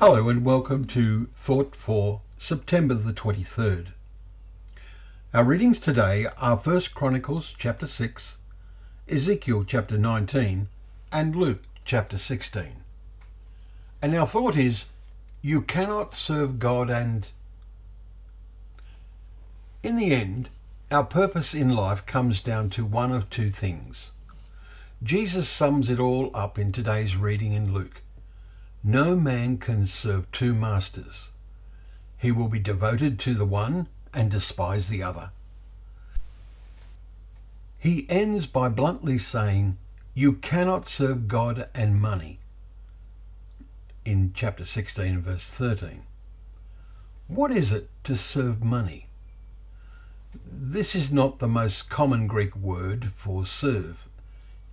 Hello and welcome to Thought for September the 23rd. Our readings today are 1 Chronicles chapter 6, Ezekiel chapter 19, and Luke chapter 16. And our thought is you cannot serve God and. In the end, our purpose in life comes down to one of two things. Jesus sums it all up in today's reading in Luke. No man can serve two masters. He will be devoted to the one and despise the other. He ends by bluntly saying, You cannot serve God and money. In chapter 16, verse 13. What is it to serve money? This is not the most common Greek word for serve.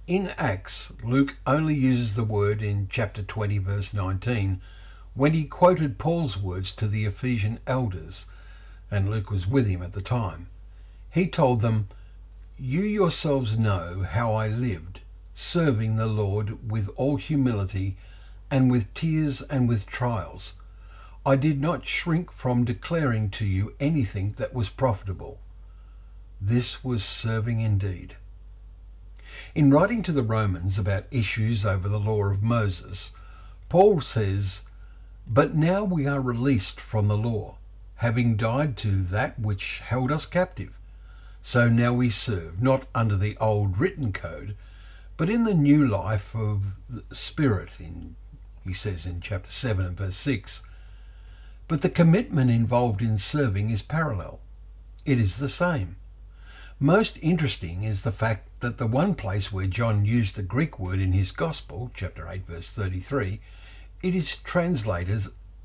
In Acts, Luke only uses the word in chapter 20, verse 19, when he quoted Paul's words to the Ephesian elders, and Luke was with him at the time. He told them, You yourselves know how I lived, serving the Lord with all humility and with tears and with trials. I did not shrink from declaring to you anything that was profitable. This was serving indeed. In writing to the Romans about issues over the law of Moses, Paul says, But now we are released from the law, having died to that which held us captive. So now we serve, not under the old written code, but in the new life of the Spirit, in, he says in chapter 7 and verse 6. But the commitment involved in serving is parallel. It is the same. Most interesting is the fact that the one place where John used the Greek word in his Gospel, chapter 8, verse 33, it is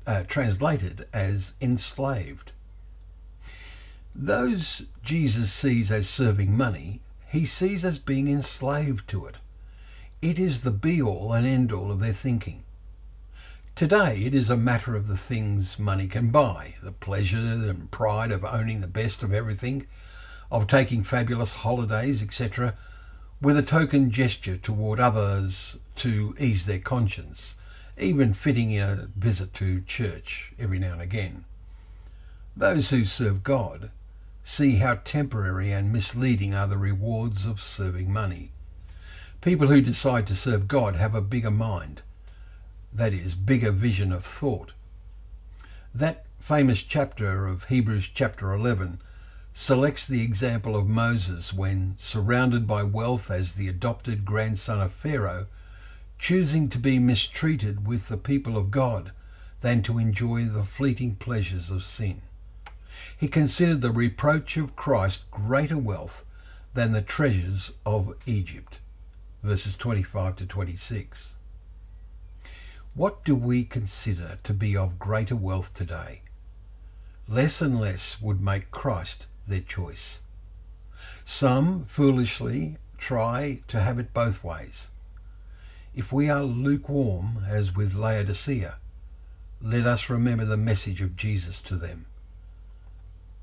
uh, translated as enslaved. Those Jesus sees as serving money, he sees as being enslaved to it. It is the be all and end all of their thinking. Today, it is a matter of the things money can buy, the pleasure and pride of owning the best of everything, of taking fabulous holidays, etc., with a token gesture toward others to ease their conscience, even fitting in a visit to church every now and again. Those who serve God see how temporary and misleading are the rewards of serving money. People who decide to serve God have a bigger mind, that is, bigger vision of thought. That famous chapter of Hebrews chapter 11 selects the example of Moses when, surrounded by wealth as the adopted grandson of Pharaoh, choosing to be mistreated with the people of God than to enjoy the fleeting pleasures of sin. He considered the reproach of Christ greater wealth than the treasures of Egypt. Verses 25 to 26. What do we consider to be of greater wealth today? Less and less would make Christ their choice. Some foolishly try to have it both ways. If we are lukewarm, as with Laodicea, let us remember the message of Jesus to them.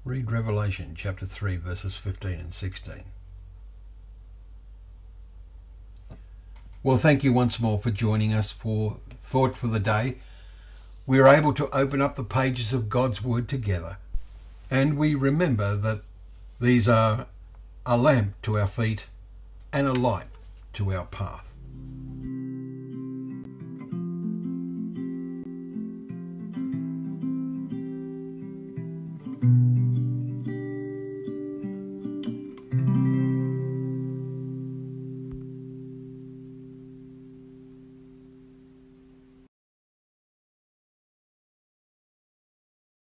Read Revelation chapter 3, verses 15 and 16. Well, thank you once more for joining us for Thought for the Day. We are able to open up the pages of God's Word together and we remember that these are a lamp to our feet and a light to our path.